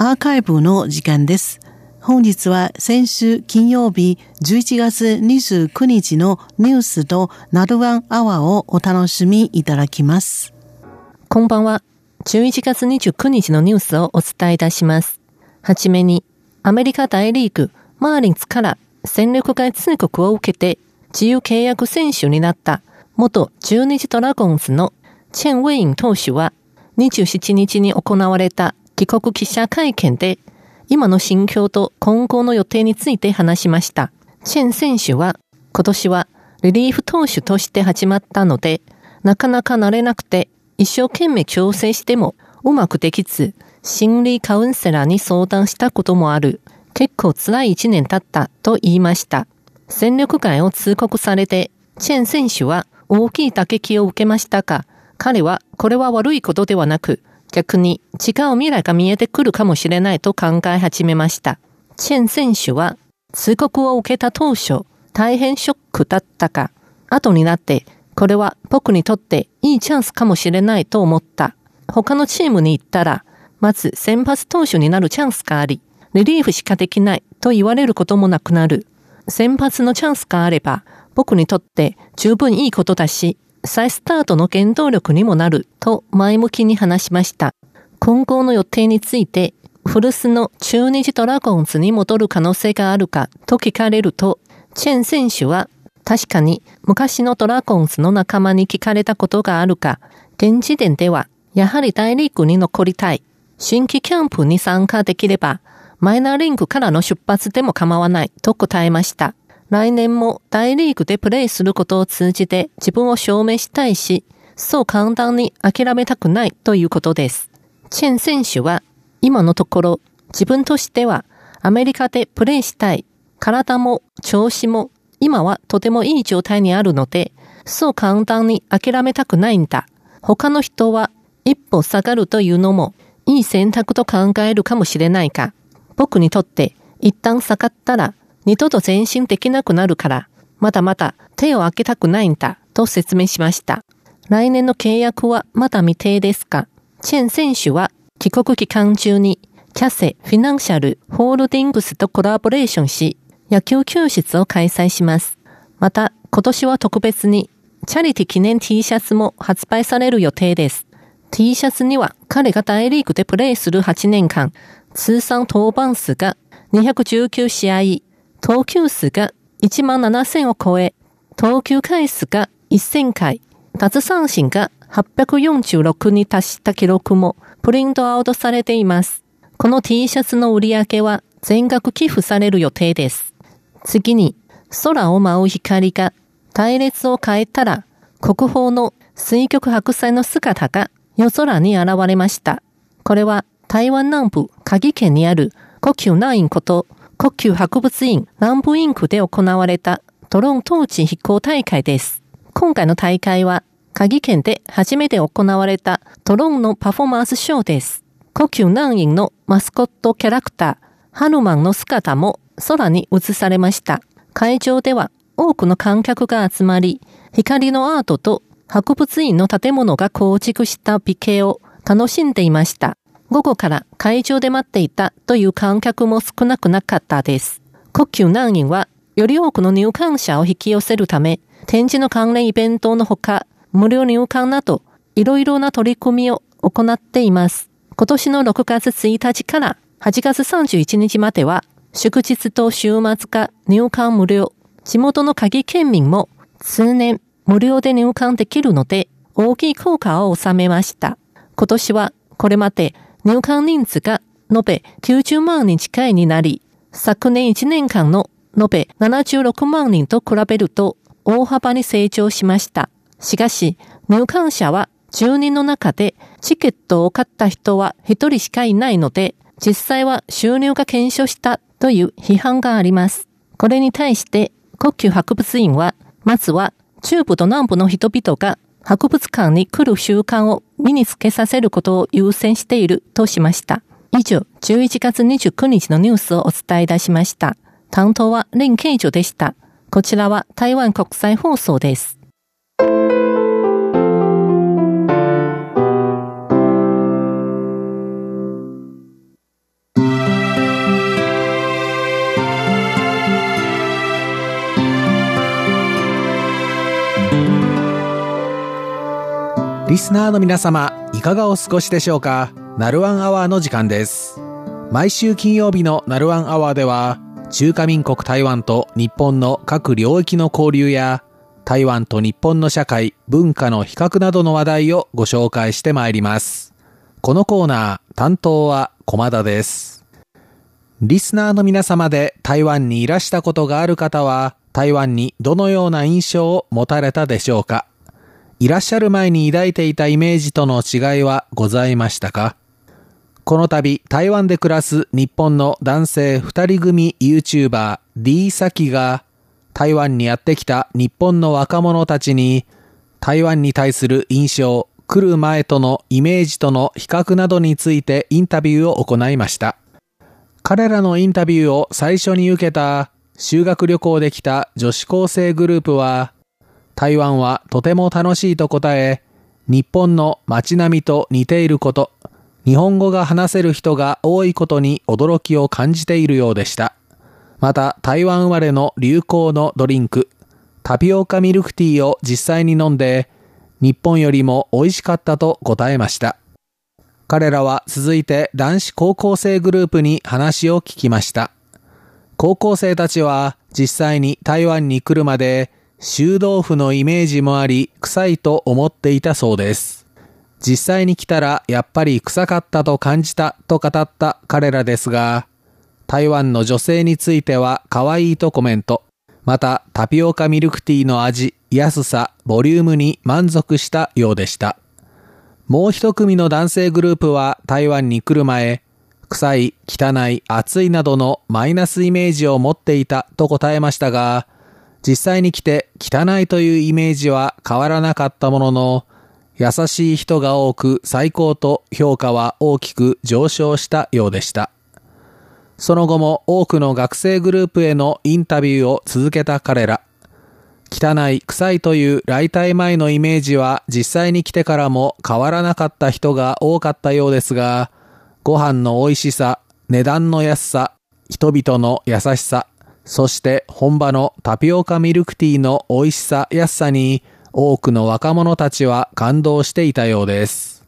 アーカイブの時間です。本日は先週金曜日11月29日のニュースとナルワンアワーをお楽しみいただきます。こんばんは。11月29日のニュースをお伝えいたします。はじめに、アメリカ大リーグマーリンズから戦力外通告を受けて自由契約選手になった元中日ドラゴンズのチェン・ウェイン投手は27日に行われた帰国記者会見で今の心境と今後の予定について話しました。チェン選手は今年はリリーフ投手として始まったのでなかなか慣れなくて一生懸命調整してもうまくできず心理カウンセラーに相談したこともある。結構辛い一年経ったと言いました。戦力外を通告されて、チェン選手は大きい打撃を受けましたが、彼はこれは悪いことではなく、逆に違う未来が見えてくるかもしれないと考え始めました。チェン選手は通告を受けた当初、大変ショックだったが、後になって、これは僕にとっていいチャンスかもしれないと思った。他のチームに行ったら、まず先発投手になるチャンスがあり、リリーフしかできないと言われることもなくなる。先発のチャンスがあれば、僕にとって十分いいことだし、再スタートの原動力にもなると前向きに話しました。今後の予定について、古巣の中日ドラゴンズに戻る可能性があるかと聞かれると、チェン選手は確かに昔のドラゴンズの仲間に聞かれたことがあるか、現時点ではやはり大リーグに残りたい。新規キャンプに参加できればマイナーリンクからの出発でも構わないと答えました。来年も大リーグでプレーすることを通じて自分を証明したいし、そう簡単に諦めたくないということです。チェン選手は今のところ自分としてはアメリカでプレーしたい。体も調子も今はとてもいい状態にあるので、そう簡単に諦めたくないんだ。他の人は一歩下がるというのもいい選択と考えるかもしれないか。僕にとって一旦下がったら二度と前進できなくなるから、まだまだ手を開けたくないんだと説明しました。来年の契約はまだ未定ですが、チェン選手は帰国期間中にキャセフィナンシャルホールディングスとコラボレーションし、野球教室を開催します。また、今年は特別にチャリティ記念 T シャツも発売される予定です。T シャツには彼が大リーグでプレーする8年間、通算登板数が219試合、投球数が1万7000を超え、投球回数が1000回、脱三振が846に達した記録もプリントアウトされています。この T シャツの売り上げは全額寄付される予定です。次に、空を舞う光が隊列を変えたら、国宝の水極白菜の姿が夜空に現れました。これは台湾南部鍵県にある故宮南院こと故宮博物院南部インクで行われたドローン統治飛行大会です。今回の大会は鍵県で初めて行われたドローンのパフォーマンスショーです。故宮南院のマスコットキャラクター、ハヌマンの姿も空に映されました。会場では多くの観客が集まり、光のアートと博物院の建物が構築した美形を楽しんでいました。午後から会場で待っていたという観客も少なくなかったです。国球南院は、より多くの入館者を引き寄せるため、展示の関連イベントのほか、無料入館など、いろいろな取り組みを行っています。今年の6月1日から8月31日までは、祝日と週末が入館無料。地元の鍵県民も通年無料で入館できるので、大きい効果を収めました。今年はこれまで入館人数が延べ90万人近いになり、昨年1年間の延べ76万人と比べると大幅に成長しました。しかし、入館者は10人の中でチケットを買った人は1人しかいないので、実際は収入が減少したという批判があります。これに対して国球博物院は、まずは中部と南部の人々が博物館に来る習慣を身につけさせることを優先しているとしました。以上、11月29日のニュースをお伝えいたしました。担当は林慶女でした。こちらは台湾国際放送です。スナーの皆様、いかがお過ごしでしょうか？ナルワンアワーの時間です。毎週金曜日のナルワンアワーでは、中華民国台湾と日本の各領域の交流や、台湾と日本の社会、文化の比較などの話題をご紹介してまいります。このコーナー、担当は駒田です。リスナーの皆様で台湾にいらしたことがある方は、台湾にどのような印象を持たれたでしょうか？いらっしゃる前に抱いていたイメージとの違いはございましたか？この度、台湾で暮らす日本の男性二人組 YouTuber D サキが台湾にやってきた日本の若者たちに台湾に対する印象、来る前とのイメージとの比較などについてインタビューを行いました。彼らのインタビューを最初に受けた修学旅行で来た女子高生グループは台湾はとても楽しいと答え、日本の街並みと似ていること、日本語が話せる人が多いことに驚きを感じているようでした。また、台湾生まれの流行のドリンク、タピオカミルクティーを実際に飲んで、日本よりも美味しかったと答えました。彼らは続いて男子高校生グループに話を聞きました。高校生たちは実際に台湾に来るまで臭豆腐のイメージもあり臭いと思っていたそうです。実際に来たらやっぱり臭かったと感じたと語った彼らですが、台湾の女性については可愛いとコメント。またタピオカミルクティーの味、安さ、ボリュームに満足したようでした。もう一組の男性グループは台湾に来る前、臭い、汚い、暑いなどのマイナスイメージを持っていたと答えましたが、実際に来て汚いというイメージは変わらなかったものの、優しい人が多く最高と評価は大きく上昇したようでした。その後も多くの学生グループへのインタビューを続けた彼ら。汚い、臭いという来隊前のイメージは実際に来てからも変わらなかった人が多かったようですが、ご飯の美味しさ、値段の安さ、人々の優しさ、そして本場のタピオカミルクティーの美味しさ、安さに多くの若者たちは感動していたようです。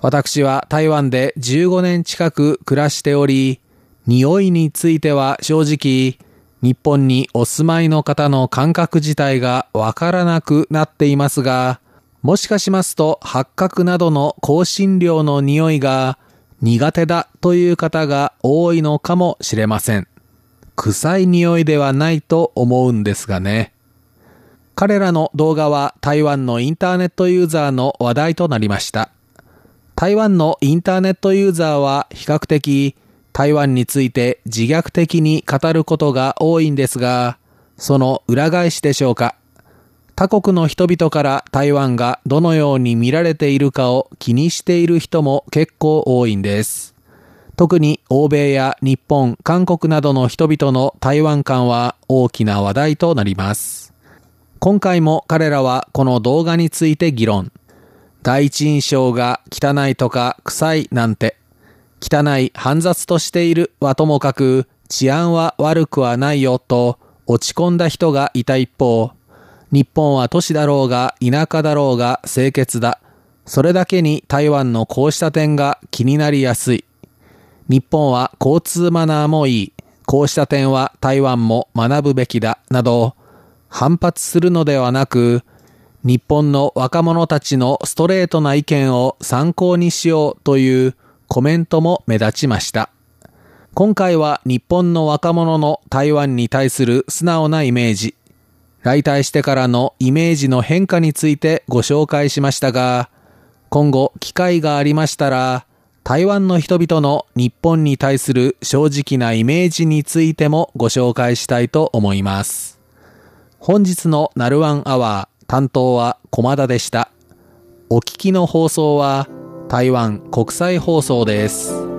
私は台湾で15年近く暮らしており、匂いについては正直、日本にお住まいの方の感覚自体がわからなくなっていますが、もしかしますと八角などの香辛料の匂いが苦手だという方が多いのかもしれません。臭い匂いではないと思うんですがね。彼らの動画は台湾のインターネットユーザーの話題となりました。台湾のインターネットユーザーは比較的台湾について自虐的に語ることが多いんですが、その裏返しでしょうか。他国の人々から台湾がどのように見られているかを気にしている人も結構多いんです。特に欧米や日本、韓国などの人々の台湾感は大きな話題となります。今回も彼らはこの動画について議論。第一印象が汚いとか臭いなんて、汚い煩雑としているはともかく治安は悪くはないよと落ち込んだ人がいた一方、日本は都市だろうが田舎だろうが清潔だ。それだけに台湾のこうした点が気になりやすい。日本は交通マナーもいい。こうした点は台湾も学ぶべきだ。など、反発するのではなく、日本の若者たちのストレートな意見を参考にしようというコメントも目立ちました。今回は日本の若者の台湾に対する素直なイメージ、来台してからのイメージの変化についてご紹介しましたが、今後機会がありましたら、台湾の人々の日本に対する正直なイメージについてもご紹介したいと思います。本日のナルワンアワー担当は駒田でした。お聞きの放送は台湾国際放送です。